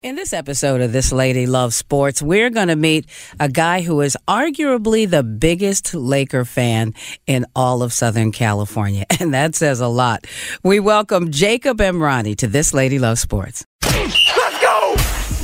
In this episode of This Lady Loves Sports, we're going to meet a guy who is arguably the biggest Laker fan in all of Southern California. And that says a lot. We welcome Jacob Emrani to This Lady Loves Sports. Let's go!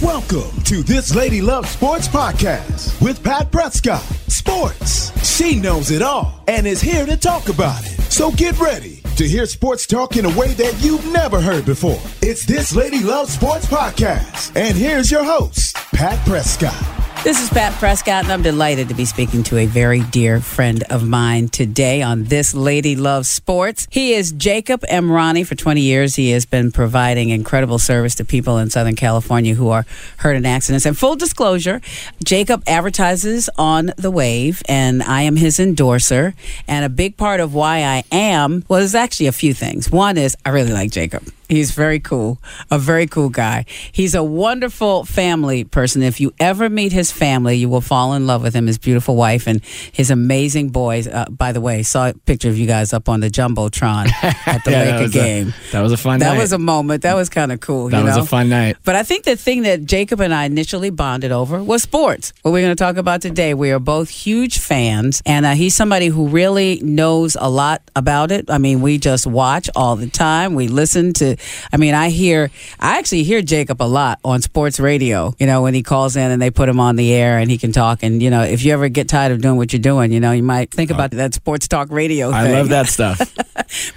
Welcome to This Lady Loves Sports podcast with Pat Prescott. Sports. She knows it all and is here to talk about it. So get ready to hear sports talk in a way that you've never heard before. It's This Lady Loves Sports podcast. And here's your host, Pat Prescott. This is Pat Prescott, and I'm delighted to be speaking to a very dear friend of mine today on This Lady Loves Sports. He is Jacob Emrani. For 20 years, he has been providing incredible service to people in Southern California who are hurt in accidents. And full disclosure, Jacob advertises on The Wave, and I am his endorser. And a big part of why I am, well, there's actually a few things. One is I really like Jacob. He's very cool, a very cool guy. He's a wonderful family person. If you ever meet his family, you will fall in love with him, his beautiful wife, and his amazing boys. Uh, by the way, saw a picture of you guys up on the Jumbotron at the Yeah, that Laker was a- game. that was a fun That night. was a moment. That was kind of cool. That you was know? a fun night. But I think the thing that Jacob and I initially bonded over was sports. What we're going to talk about today. We are both huge fans, and uh, he's somebody who really knows a lot about it. I mean, we just watch all the time. We listen to. I mean, I hear. I actually hear Jacob a lot on sports radio. You know, when he calls in and they put him on the air and he can talk. And you know, if you ever get tired of doing what you're doing, you know, you might think about that sports talk radio. Thing. I love that stuff.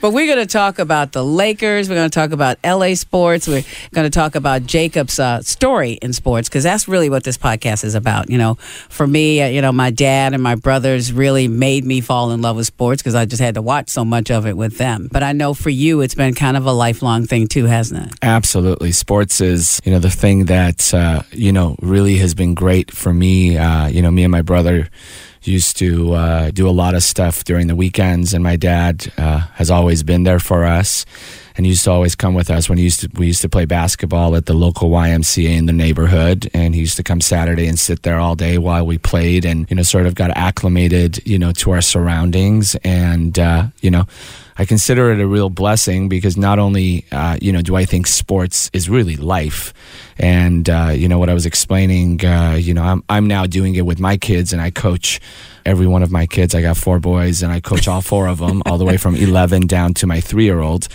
But we're going to talk about the Lakers. We're going to talk about LA sports. We're going to talk about Jacob's uh, story in sports because that's really what this podcast is about. You know, for me, uh, you know, my dad and my brothers really made me fall in love with sports because I just had to watch so much of it with them. But I know for you, it's been kind of a lifelong thing too, hasn't it? Absolutely. Sports is, you know, the thing that, uh, you know, really has been great for me. Uh, you know, me and my brother used to uh, do a lot of stuff during the weekends, and my dad uh, has always been there for us. And used to always come with us when he used to, we used to play basketball at the local YMCA in the neighborhood. And he used to come Saturday and sit there all day while we played and, you know, sort of got acclimated, you know, to our surroundings. And, uh, you know, I consider it a real blessing because not only, uh, you know, do I think sports is really life, and uh, you know what I was explaining, uh, you know, I'm I'm now doing it with my kids, and I coach every one of my kids. I got four boys, and I coach all four of them, all the way from 11 down to my three year old.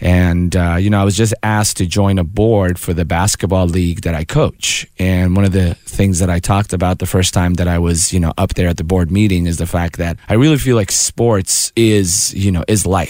And uh, you know, I was just asked to join a board for the basketball league that I coach, and one of the things that I talked about the first time that I was, you know, up there at the board meeting is the fact that I really feel like sports is, you know, is life.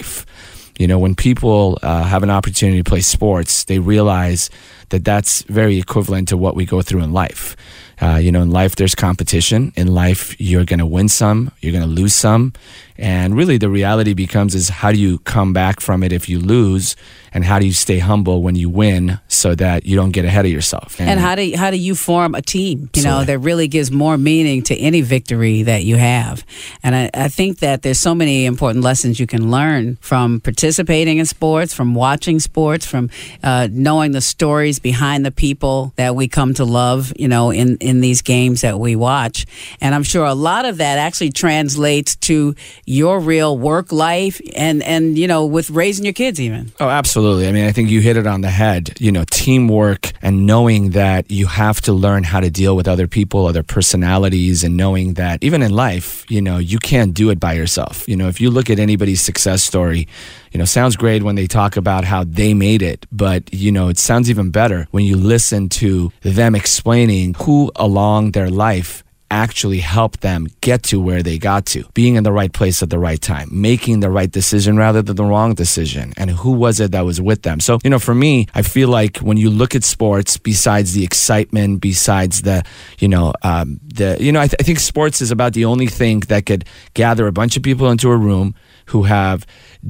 You know, when people uh, have an opportunity to play sports, they realize that that's very equivalent to what we go through in life. Uh, you know, in life, there's competition. In life, you're going to win some, you're going to lose some. And really, the reality becomes is how do you come back from it if you lose? And how do you stay humble when you win so that you don't get ahead of yourself? And how do you, how do you form a team? You know that really gives more meaning to any victory that you have. And I, I think that there's so many important lessons you can learn from participating in sports, from watching sports, from uh, knowing the stories behind the people that we come to love. You know, in in these games that we watch. And I'm sure a lot of that actually translates to your real work life and and you know with raising your kids even. Oh, absolutely. I mean, I think you hit it on the head. You know, teamwork and knowing that you have to learn how to deal with other people, other personalities, and knowing that even in life, you know, you can't do it by yourself. You know, if you look at anybody's success story, you know, sounds great when they talk about how they made it, but, you know, it sounds even better when you listen to them explaining who along their life actually helped them get to where they got to, being in the right place at the right time, making the right decision rather than the wrong decision, and who was it that was with them. So, you know, for me, I feel like when you look at sports, besides the excitement, besides the, you know, um, the, you know, I, th- I think sports is about the only thing that could gather a bunch of people into a room who have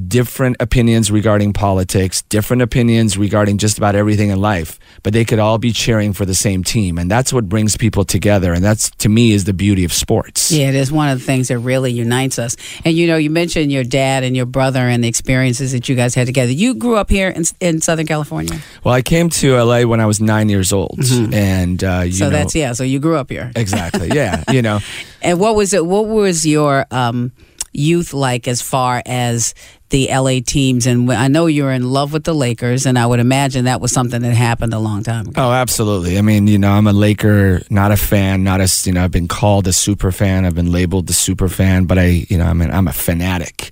different opinions regarding politics, different opinions regarding just about everything in life, but they could all be cheering for the same team. And that's what brings people together. And that's, to me, is the beauty of sports. Yeah, it is one of the things that really unites us. And you know, you mentioned your dad and your brother and the experiences that you guys had together. You grew up here in, in Southern California. Well, I came to LA when I was nine years old. And, uh, you Mm-hmm. So know, that's yeah. So you grew up here. Exactly. Yeah. you know, And what was it? What was your um, youth like as far as the LA teams? And I know you're in love with the Lakers, and I would imagine that was something that happened a long time ago. Oh, absolutely. I mean, you know, I'm a Laker, not a fan, not a, you know, I've been called a super fan. I've been labeled the super fan, but I, you know, I mean, I'm a fanatic.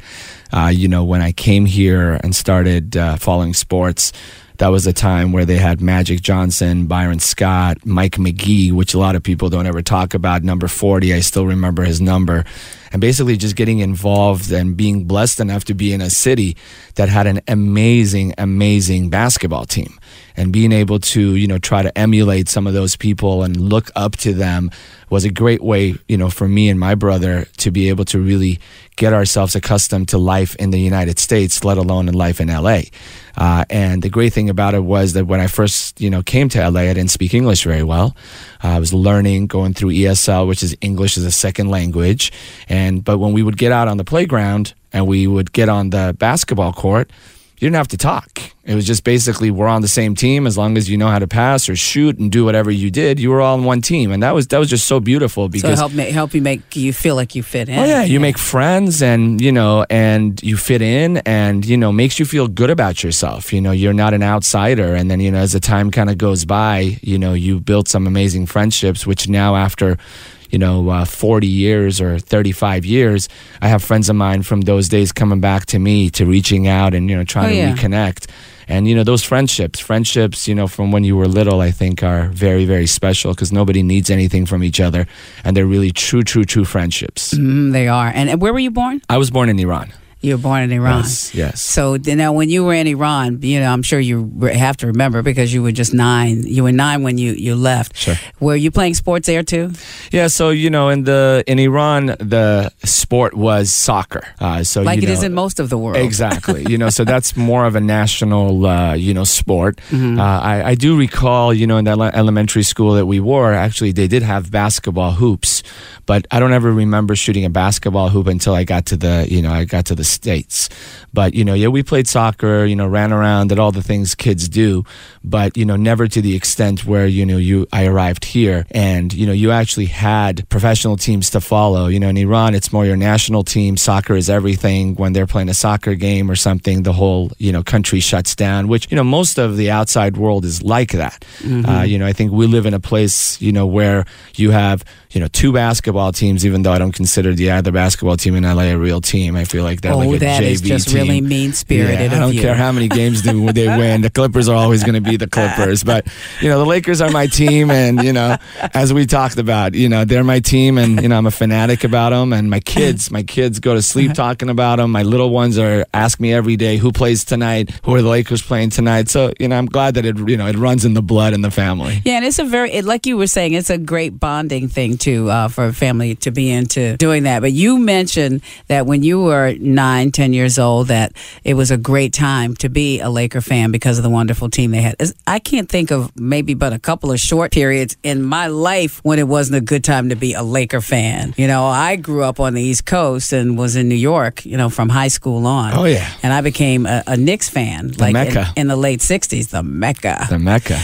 Uh, you know, when I came here and started uh, following sports, that was a time where they had Magic Johnson, Byron Scott, Mike McGee, which a lot of people don't ever talk about. Number 40, I still remember his number. And basically just getting involved and being blessed enough to be in a city that had an amazing, amazing basketball team. And being able to, you know, try to emulate some of those people and look up to them was a great way, you know, for me and my brother to be able to really get ourselves accustomed to life in the United States, let alone in life in LA. Uh, and the great thing about it was that when I first, you know, came to LA, I didn't speak English very well. Uh, I was learning, going through ESL, which is English as a second language. And but when we would get out on the playground and we would get on the basketball court, you didn't have to talk. It was just basically we're on the same team as long as you know how to pass or shoot and do whatever you did. You were all on one team, and that was that was just so beautiful So because help me, help you make you feel like you fit in. Oh yeah, you make friends and you know and you fit in and you know makes you feel good about yourself. You know, you're not an outsider and then you know as the time kind of goes by, you know, you build some amazing friendships which now after you know, uh, 40 years or 35 years, I have friends of mine from those days coming back to me to reaching out and, you know, trying Oh, to yeah. reconnect. And, you know, those friendships, friendships, you know, from when you were little, I think are very, very special because nobody needs anything from each other. And they're really true, true, true friendships. Mm, they are. And and where were you born? I was born in Iran. You were born in Iran. Yes, yes. So now, when you were in Iran, you know, I'm sure you have to remember because you were just nine. You were nine when you you left. Sure. Were you playing sports there too? Yeah, so you know, in the in Iran, the sport was soccer. Uh, so Like you it know, is in most of the world. Exactly. you know, so that's more of a national, uh, you know, sport. Mm-hmm. Uh, I, I do recall, you know, in that elementary school that we were, actually, they did have basketball hoops, but I don't ever remember shooting a basketball hoop until I got to the, you know, I got to the states. But you know, yeah, we played soccer, you know, ran around, did all the things kids do, but you know, never to the extent where you know you I arrived here and you know you actually had professional teams to follow. You know, in Iran, it's more your national team. Soccer is everything. When they're playing a soccer game or something, the whole you know country shuts down. Which you know most of the outside world is like that. Uh, you know, I think we live in a place you know where you have you know two basketball teams. Even though I don't consider the other basketball team in LA a real team, I feel like they're oh, like a that JV is just team. really mean spirited Yeah, I don't you. care how many games do they win. The Clippers are always going to be the Clippers. But you know, the Lakers are my team, and you know, as we talked about, you know, they're my team, and you know, I'm a fanatic about them. And my kids, my kids go to sleep talking about them. My little ones are ask me every day who plays tonight, who are the Lakers playing tonight. So you know, I'm glad that it you know it runs in the blood in the family. Yeah, and it's a very, it, like you were saying, it's a great bonding thing too uh, for a family to be into doing that. But you mentioned that when you were nine, ten years old, that it was a great time to be a Laker fan because of the wonderful team they had. I can't think of maybe but a couple of short periods in my life when it wasn't a good time to be a Laker fan. You know, I grew up on the East Coast and was in New York, you know, from high school on. Oh, yeah. and I became a, a Knicks fan, like in, in the late '60s, the Mecca The Mecca.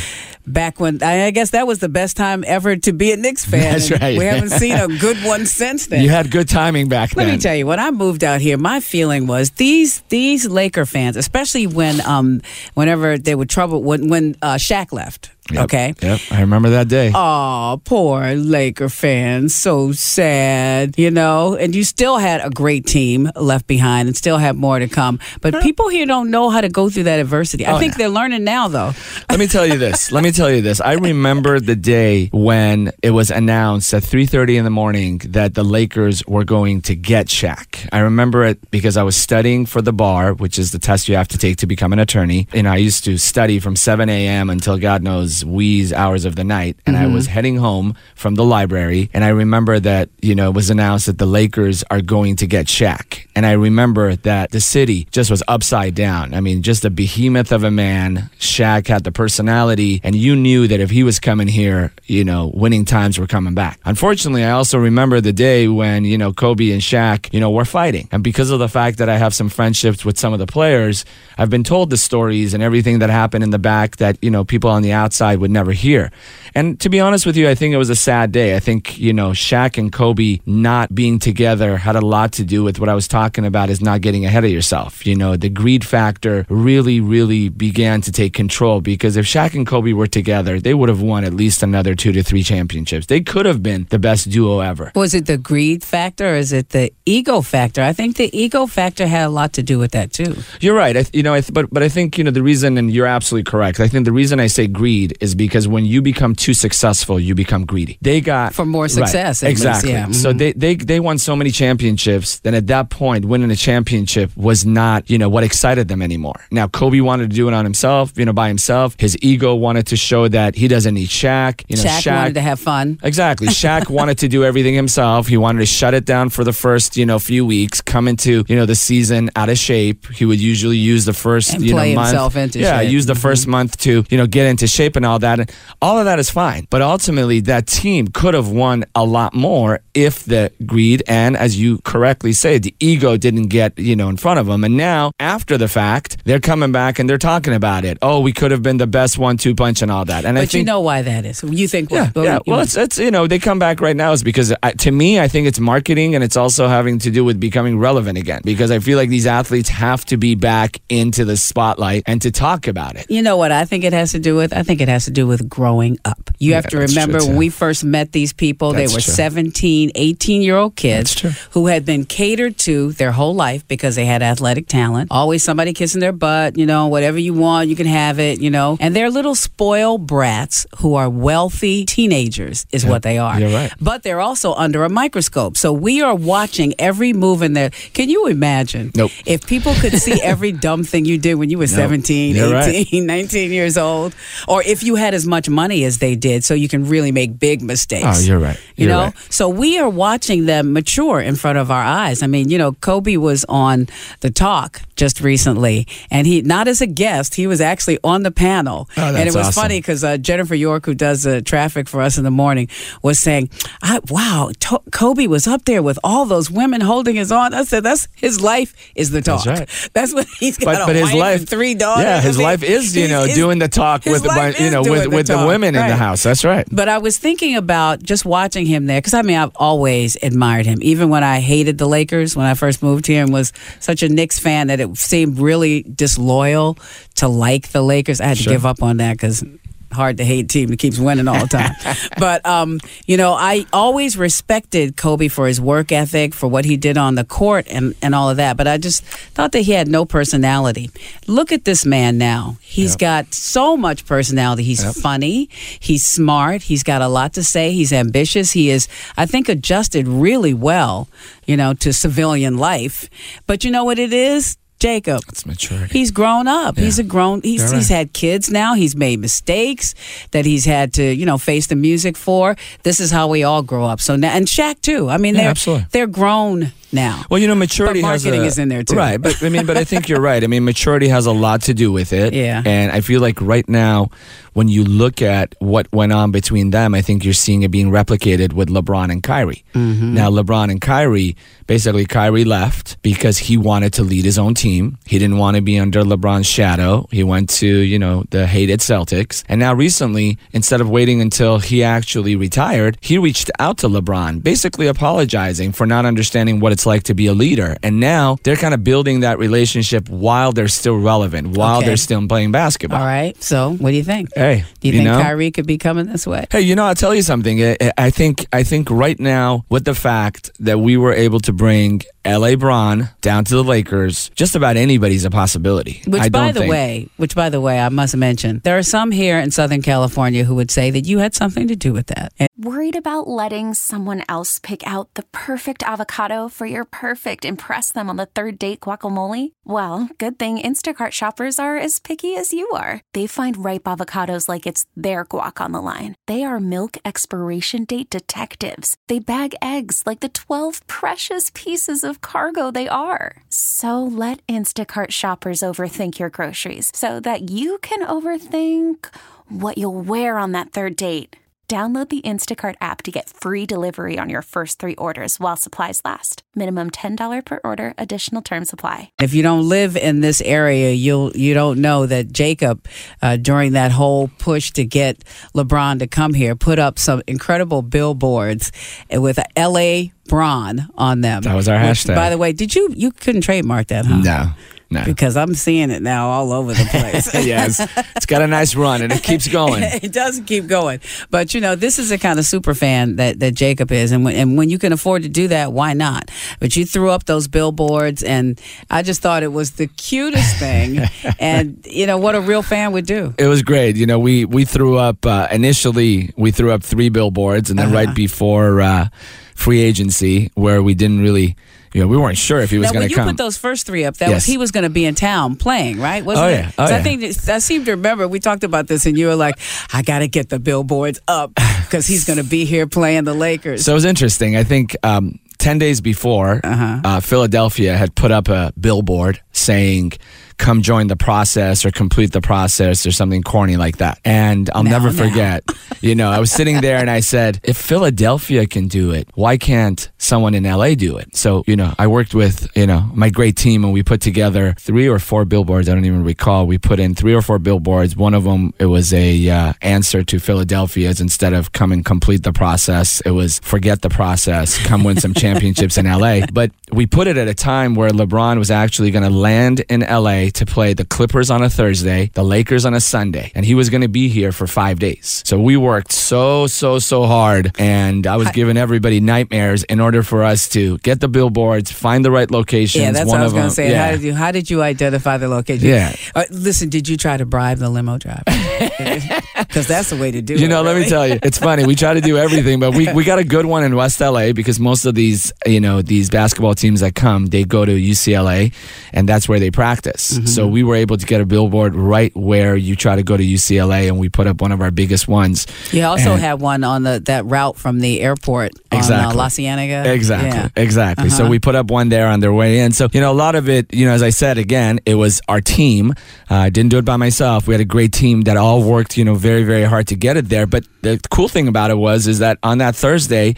Back when I guess that was the best time ever to be a Knicks fan. That's right. We haven't seen a good one since then. You had good timing back then. Let me tell you, when I moved out here, my feeling was these these Laker fans, especially when um whenever they were trouble when when uh, Shaq left. Yep, Okay. Yep. I remember that day. Oh, poor Laker fans. So sad, you know. And you still had a great team left behind and still have more to come. But people here don't know how to go through that adversity. I Oh, think no. they're learning now, though. Let me tell you this. Let me tell you this. I remember the day when it was announced at 3:30 in the morning that the Lakers were going to get Shaq. I remember it because I was studying for the bar, which is the test you have to take to become an attorney. And I used to study from 7 a.m. until God knows was wee hours of the night, and I was mm-hmm. heading home from the library, and I remember that you know it was announced that the Lakers are going to get Shaq, and I remember that the city just was upside down. I mean, just a behemoth of a man. Shaq had the personality, and you knew that if he was coming here, you know, winning times were coming back. Unfortunately, I also remember the day when you know Kobe and Shaq, you know, were fighting, and because of the fact that I have some friendships with some of the players, I've been told the stories and everything that happened in the back that you know people on the outside would never hear. And to be honest with you, I think it was a sad day. I think you know Shaq and Kobe not being together had a lot to do with what I was talking about is not getting ahead of yourself. You know, the greed factor really, really began to take control because if Shaq and Kobe were together, they would have won at least another two to three championships. They could have been the best duo ever. Was it the greed factor or is it the ego factor? I think the ego factor had a lot to do with that too. You're right. I, you know, I th- but but I think you know the reason, and you're absolutely correct. I think the reason I say greed is because when you become too successful, you become greedy. They got For more Right. success, least, exactly. yeah. So Mhm. they, they they won so many championships. Then at that point, winning a championship was not you know what excited them anymore. Now Kobe wanted to do it on himself, you know, by himself. His ego wanted to show that he doesn't need Shaq. You know, Shaq, wanted to have fun. Exactly. Shaq wanted to do everything himself. He wanted to shut it down for the first, you know, few weeks, come into, you know, the season out of shape. He would usually use the first, And you know, month. himself into yeah, shape. use the mm-hmm. 1st month to, you know, get into shape and all that. And all of that is fine. But ultimately, that team could have won a lot more if the greed and, as you correctly say, the ego didn't get, you know, in front of them. And now, after the fact, they're coming back and they're talking about it. Oh, we could have been the best one-two punch and all that. And I think you know why that is. You think yeah, what? yeah. Well, it's, it's you know they come back right now is because I, to me I think it's marketing and it's also having to do with becoming relevant again because I feel like these athletes have to be back into the spotlight and to talk about it. You know what I think it has to do with? I think it has to do with growing up. You have to remember when we first met these people, That's they were true. 17, 18 year old kids who had been catered to their whole life because they had athletic talent. Always somebody kissing their butt, you know, whatever you want, you can have it, you know. And they're little spoiled brats who are wealthy teenagers, is what they are. you're right. But they're also under a microscope. So we are watching every move in there. Can you imagine? Nope. If people could see every dumb thing you did when you were 17, You're 18, right. 19 years old, or if you had as much money as they did, so you can really make big mistakes. Oh, you're right. You You're know, right. so we are watching them mature in front of our eyes. I mean, you know, Kobe was on the talk just recently, and he not as a guest, he was actually on the panel, Oh, and it was awesome. funny because uh, Jennifer York, who does the traffic for us in the morning, was saying, I, "Wow, to- Kobe was up there with all those women holding his arm." I said, "That's his life is the talk. That's right. That's what he's got. But but his life, three daughters. yeah, his I mean, life is you know doing the talk with the you know with the with the women in the house. That's right. But I was thinking about just watching him there because I mean I've always admired him. Even when I hated the Lakers when I first moved here and was such a Knicks fan that it seemed really disloyal to like the Lakers. I had to give up on that because hard to hate team that keeps winning all the time. but um, you know, I always respected Kobe for his work ethic, for what he did on the court and, and all of that. But I just thought that he had no personality. Look at this man now. He's Yep. got so much personality. He's Yep. funny, he's smart, he's got a lot to say, he's ambitious, he is I think adjusted really well, you know, to civilian life. But you know what it is? Jacob. It's maturity. He's grown up. He's a grown. He's You're he's had kids now. He's made mistakes that he's had to you know face the music for. This is how we all grow up. So now and Shaq too. I mean Yeah, they're absolutely. they're grown now. Well, you know, maturity But marketing a, is in there, too. right? But I mean, but I think you're right. I mean, maturity has a lot to do with it. Yeah. And I feel like right now, when you look at what went on between them, I think you're seeing it being replicated with LeBron and Kyrie. Mm-hmm. Now, LeBron and Kyrie, basically, Kyrie left because he wanted to lead his own team. He didn't want to be under LeBron's shadow. He went to you know the hated Celtics, and now recently, instead of waiting until he actually retired, he reached out to LeBron, basically apologizing for not understanding what it's like to be a leader. And now they're kind of building that relationship while they're still relevant, while Okay. they're still playing basketball. All right. So what do you think? Hey, Do you, think know? Kyrie could be coming this way? Hey, you know, I'll tell you something. I, I think I think right now, with the fact that we were able to bring L.A. Bron down to the Lakers, just about anybody's a possibility. Which, I by don't the think- way, which by the way, I must mention, there are some here in Southern California who would say that you had something to do with that. And Worried about letting someone else pick out the perfect avocado for your perfect impress them on the third date guacamole? Well, good thing Instacart shoppers are as picky as you are. They find ripe avocados like it's their guac on the line. They are milk expiration date detectives. They bag eggs like the 12 precious pieces of cargo they are. So let Instacart shoppers overthink your groceries so that you can overthink what you'll wear on that third date. Download the Instacart app to get free delivery on your first three orders while supplies last. Minimum $10 per order, additional term supply. If you don't live in this area, you'll you don't know that Jacob, uh, during that whole push to get LeBron to come here, put up some incredible billboards with L.A. Bron on them. That was our Which, hashtag. By the way, did you you couldn't trademark that, huh? No, no. Because I'm seeing it now all over the place. yes, it's got a nice run and it keeps going. it does keep going. But you know, this is the kind of super fan that, that Jacob is, and when, and when you can afford to do that, why not? But you threw up those billboards, and I just thought it was the cutest thing, and you know what a real fan would do. It was great. You know, we we threw up uh, initially. We threw up three billboards, and then Uh-huh. right before uh, free agency, where we didn't really, know, we weren't sure if he was going when to you put those first three up, that was he was going to be in town playing, right? Wasn't Oh, it? yeah. Oh, 'Cause I think I seem to remember we talked about this, and you were like, "I got to get the billboards up because he's going to be here playing the Lakers." So it was interesting. I think um, 10 days before, Uh-huh. uh, Philadelphia had put up a billboard saying, come join the process or complete the process or something corny like that. And I'll Now, never forget, you know, I was sitting there and I said, if Philadelphia can do it, why can't someone in LA do it? So, you know, I worked with, you know, my great team and we put together three or four billboards. I don't even recall. We put in three or four billboards. One of them, it was a uh, answer to Philadelphia's instead of come and complete the process. It was forget the process, come win some championships in LA. But we put it at a time where LeBron was actually going to land in LA to play the Clippers on a Thursday, the Lakers on a Sunday, and he was going to be here for five days. So we worked so, so, so hard, and I was giving everybody nightmares in order for us to get the billboards, find the right locations. Yeah, that's One what I was going to say. yeah. How did you How did you identify the location? Yeah. Uh, listen, did you try to bribe the limo driver? Because that's the way to do it. You know, let me tell you, it's funny. We try to do everything, but we, we got a good one in West LA because most of these, you know, these basketball teams that come, they go to UCLA and that's where they practice. Mm-hmm. So we were able to get a billboard right where you try to go to UCLA and we put up one of our biggest ones. You also And- had one on the that route from the airport on uh, Exactly. La Cienega. Exactly. Yeah. Exactly. So Uh-huh. we put up one there on their way in. So, you know, a lot of it, you know, as I said, again, it was our team. Uh, I didn't do it by myself. We had a great team that all worked, you know, very, very hard to get it there. But the cool thing about it was, is that on that Thursday,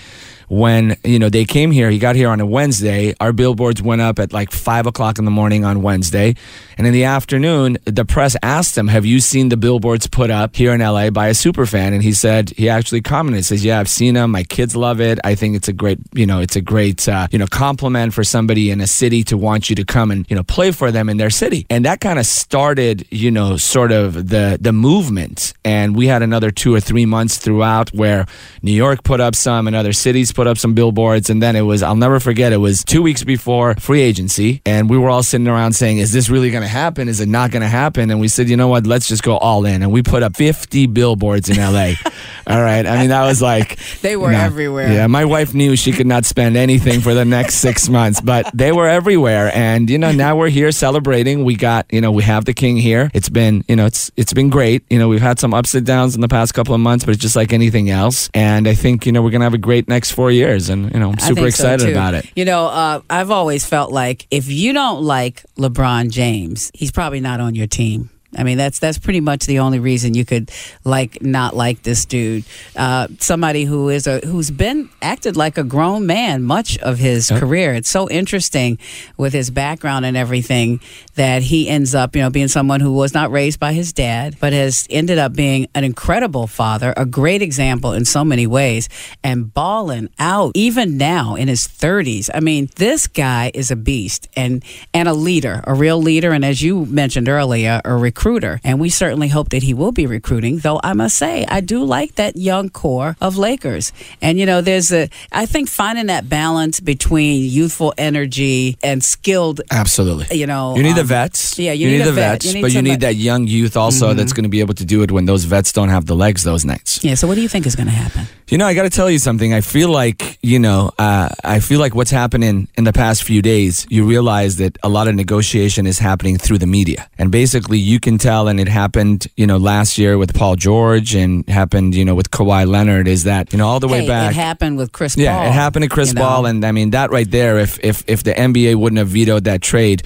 when you know they came here he got here on a wednesday. Our billboards went up at like five o'clock in the morning on wednesday. And in the afternoon the press asked him have you seen the billboards put up here in la by a super fan and he said he actually commented says yeah i've seen them my kids love it. I think it's a great you know it's a great uh, you know compliment for somebody in a city to want you to come and you know play for them in their city. And that kind of started you know sort of the the movement. And we had another two or three months throughout where new york put up some and other cities put up some billboards and then it was i'll never forget it was two weeks before free agency and we were all sitting around saying is this really going to happen? Is it not going to happen? And we said you know what? Let's just go all in. And we put up 50 billboards in la all right? I mean that was like They were everywhere. yeah my wife knew she could not spend anything for the next six months but they were everywhere. And you know now we're here celebrating. We got you know we have the king here. It's been you know it's it's been great. You know we've had some ups and downs in the past couple of months but it's just like anything else. And i think you know we're gonna have a great next four years and you know i'm super think so, excited about it You know, uh, I've always felt like if you don't like LeBron James, he's probably not on your team. I mean, that's that's pretty much the only reason you could like not like this dude. Uh, somebody who is a who's been acted like a grown man much of his career. It's so interesting with his background and everything that he ends up, you know, being someone who was not raised by his dad, but has ended up being an incredible father, a great example in so many ways, and balling out even now in his 30s. I mean, this guy is a beast and and a leader, a real leader, and as you mentioned earlier, a recruiter recruiter, and we certainly hope that he will be recruiting. Though I must say, I do like that young core of Lakers, and you know, there's a I think finding that balance between youthful energy and skilled. Absolutely. You know, you need the um, vets. yeah, you need, need a the vet. vets, You need but you need that young youth also that's going to be able to do it when those vets don't have the legs those nights. Yeah. So, what do you think is going to happen? You know, I got to tell you something. I feel like, you know, uh, I feel like what's happening in the past few days, you realize that a lot of negotiation is happening through the media. And basically, you can tell, and it happened, you know, last year with Paul George and happened, you know, with Kawhi Leonard, is that, you know, all the way Hey, back. it happened with Chris. Yeah, Paul, it happened to Chris you know? Paul, and I mean that right there. If if if the NBA wouldn't have vetoed that trade,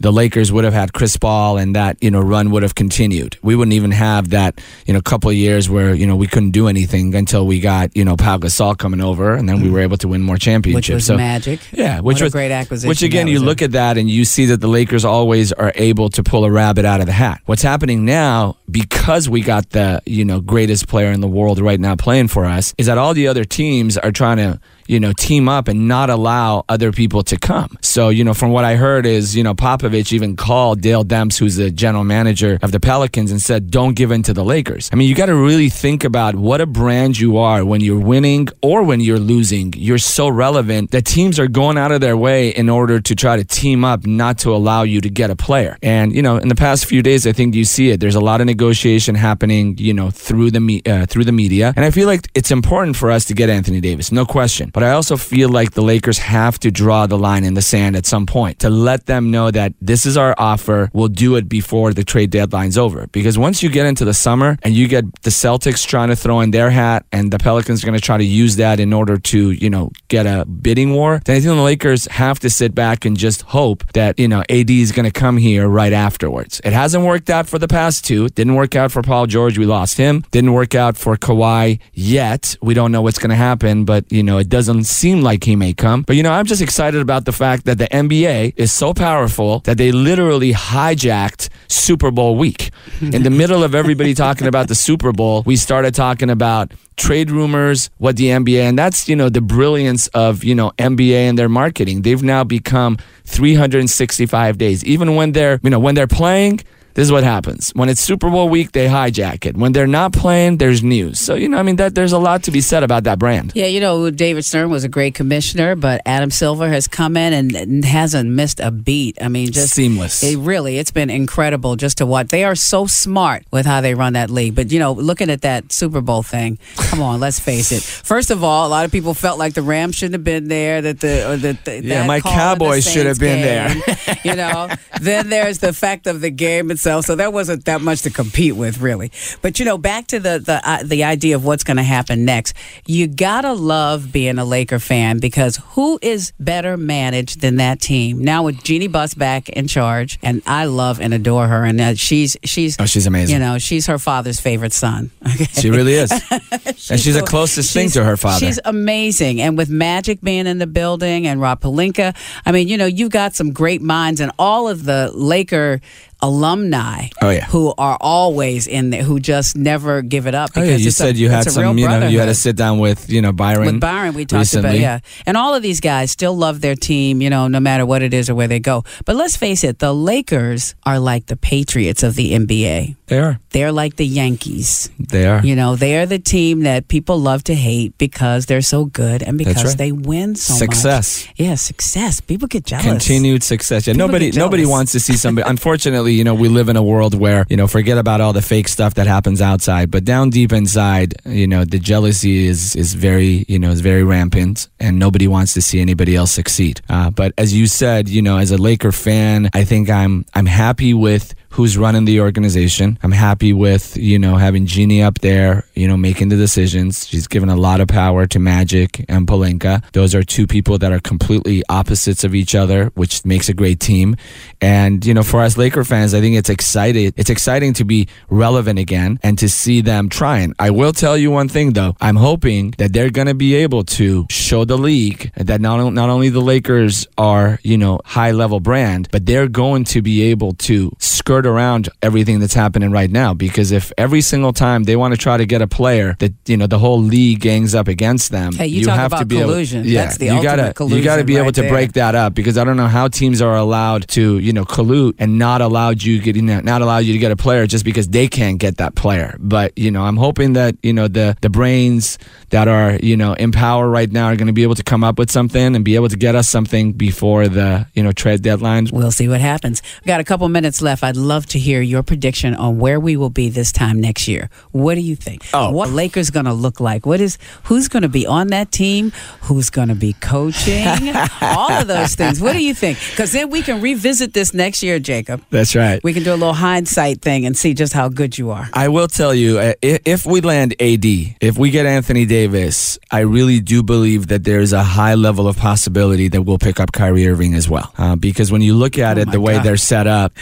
the Lakers would have had Chris Paul, and that you know run would have continued. We wouldn't even have that you know couple of years where you know we couldn't do anything until we got you know Pau Gasol coming over, and then we were able to win more championships. Mm. which was so, magic. Yeah, which What a was great acquisition Which again, you look at that and you see that the Lakers always are able to pull a rabbit out of the hat. What's happening now, because we got the you know greatest player in the world right now playing for us, is that all the other teams are trying to you know team up and not allow other people to come. So you know, from what I heard is you know Popovich even called Dell Demps, who's the general manager of the Pelicans, and said, "Don't give in to the Lakers." I mean, you got to really think about what a brand you are when you're winning or when you're losing. You're so relevant that teams are going out of their way in order to try to team up, not to allow you to get a player. And you know, in the past few days, I think you see it. There's a lot of negotiation happening, you know, through the me- uh, through the media, and I feel like it's important for us to get Anthony Davis, no question. But I also feel like the Lakers have to draw the line in the sand at some point to let them know that this is our offer. We'll do it before the trade deadline's over. Because once you get into the summer and you get the Celtics trying to throw in their hat and the Pelicans are going to try to use that in order to, you know, get a bidding war, then I think the Lakers have to sit back and just hope that, you know, AD is going to come here right afterwards. It hasn't worked out for the past two. Didn't work out for Paul George. We lost him. Didn't work out for Kawhi yet. We don't know what's going to happen, but, you know, it doesn't seem like he may come. But, you know, I'm just excited about the fact that the NBA is so powerful that they literally hijacked Super Bowl week. In the middle of everybody talking about the Super Bowl, we started talking about trade rumors, what the NBA, and that's, you know, the brilliance of, you know, NBA and their marketing. They've now become 365 days. Even when they're, you know, when they're playing, this is what happens. When it's Super Bowl week, they hijack it. When they're not playing, there's news. So, you know, I mean, that there's a lot to be said about that brand. Yeah, you know, David Stern was a great commissioner, but Adam Silver has come in and- hasn't missed a beat. I mean, just Seamless. It really, it's been incredible just to watch. They are so smart with how they run that league. But you know, looking at that Super Bowl thing, come on, let's face it. First of all, a lot of people felt like the Rams shouldn't have been there. That the or that the, Yeah, my Cowboys should have been there. you know, then there's the fact of the game itself. So there wasn't that much to compete with, really. But you know, back to the the uh, the idea of what's going to happen next. You gotta love being a Laker fan because who is better managed than that team now with Jeanie Buss back in charge, and I love and adore her, and uh, she's she's Oh, she's amazing. You know, she's her father's favorite son. Okay? She really is. and she's the so- closest thing to her father. She's amazing. And with Magic being in the building and Rob Pelinka, I mean, you know, you've got some great minds and all of the Laker alumni Oh, yeah. who are always in there, who just never give it up. Oh, yeah, because you it's a- said you had it's a real some, you know, you had to sit down with, you know, Byron. With Byron, we talked recently. about yeah, and all of these guys still love their team, you know, no matter what it is or where they go. But let's face it, the Lakers are like the Patriots of the NBA. They are. They're like the Yankees. They are. You know, they are the team that people love to hate because they're so good and because right. they win so Success. much. Yeah, success. People get jealous. Continued success. Yeah, People nobody nobody wants to see somebody. Unfortunately, you know, we live in a world where you know, forget about all the fake stuff that happens outside, but down deep inside, you know, the jealousy is is very you know is very rampant, and nobody wants to see anybody else succeed. Uh, but as you said, you know, as a Laker fan, I think I'm I'm happy with who's running the organization. I'm happy with, you know, having Jeanie up there, you know, making the decisions. She's given a lot of power to Magic and Pelinka. Those are two people that are completely opposites of each other, which makes a great team. And, you know, for us Laker fans, I think it's exciting. It's exciting to be relevant again and to see them trying. I will tell you one thing though. I'm hoping that they're going to be able to show the league that not, not only the Lakers are, you know, high level brand, but they're going to be able to skirt skirt around everything that's happening right now because if every single time they want to try to get a player that you know the whole league gangs up against them, Hey, you talk have to be collusion. Able, yeah, That's the you ultimate gotta, collusion You got to be able to there. break that up because I don't know how teams are allowed to you know collude and not allowed you getting not allow you to get a player just because they can't get that player. But you know, I'm hoping that you know the the brains that are you know in power right now are going to be able to come up with something and be able to get us something before the you know trade deadlines. We'll see what happens. We got a couple minutes left. I'd love to hear your prediction on where we will be this time next year. What do you think? Oh. What Lakers going to look like? What is who's going to be on that team? Who's going to be coaching? All of those things. What do you think? Because then we can revisit this next year, Jacob. That's right. We can do a little hindsight thing and see just how good you are. I will tell you, uh, if we land AD, if we get Anthony Davis, I really do believe that there's a high level of possibility that we'll pick up Kyrie Irving as well. Uh, because when you look at Oh it, the way God. they're set up,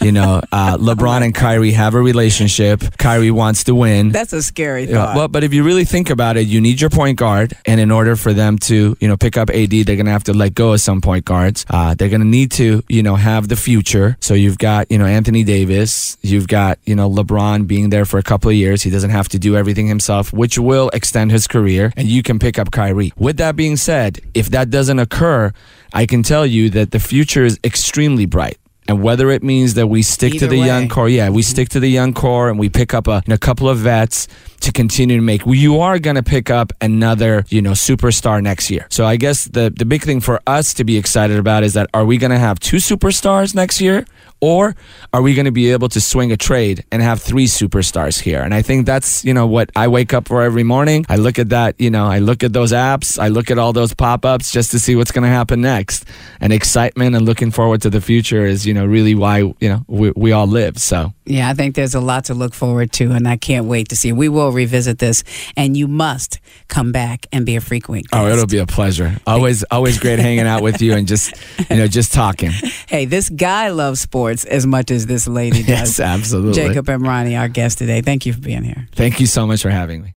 you know, uh, LeBron and Kyrie have a relationship. Kyrie wants to win. That's a scary thought. well, but if you really think about it, you need your point guard, and in order for them to, you know, pick up AD, they're gonna have to let go of some point guards. Uh, they're gonna need to, you know, have the future. So you've got, you know, Anthony Davis, you've got, you know, LeBron being there for a couple of years. He doesn't have to do everything himself, which will extend his career, and you can pick up Kyrie. With that being said, if that doesn't occur, I can tell you that the future is extremely bright. And whether it means that we stick Either to the way. young core, yeah, we stick to the young core and we pick up a, a couple of vets to continue to make. You are going to pick up another, you know, superstar next year. So I guess the the big thing for us to be excited about is that are we going to have two superstars next year, or are we going to be able to swing a trade and have three superstars here? And I think that's you know what I wake up for every morning. I look at that, you know, I look at those apps, I look at all those pop ups just to see what's going to happen next. And excitement and looking forward to the future is you know really why you know we, we all live. So. Yeah, I think there's a lot to look forward to, and I can't wait to see. We will revisit this, and you must come back and be a frequent guest. Oh, it'll be a pleasure. Always, always great hanging out with you and just, you know, just talking. Hey, this guy loves sports as much as this lady does. Yes, absolutely. Jacob Emrani, our guest today. Thank you for being here. Thank you so much for having me.